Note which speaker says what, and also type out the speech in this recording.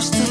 Speaker 1: Just the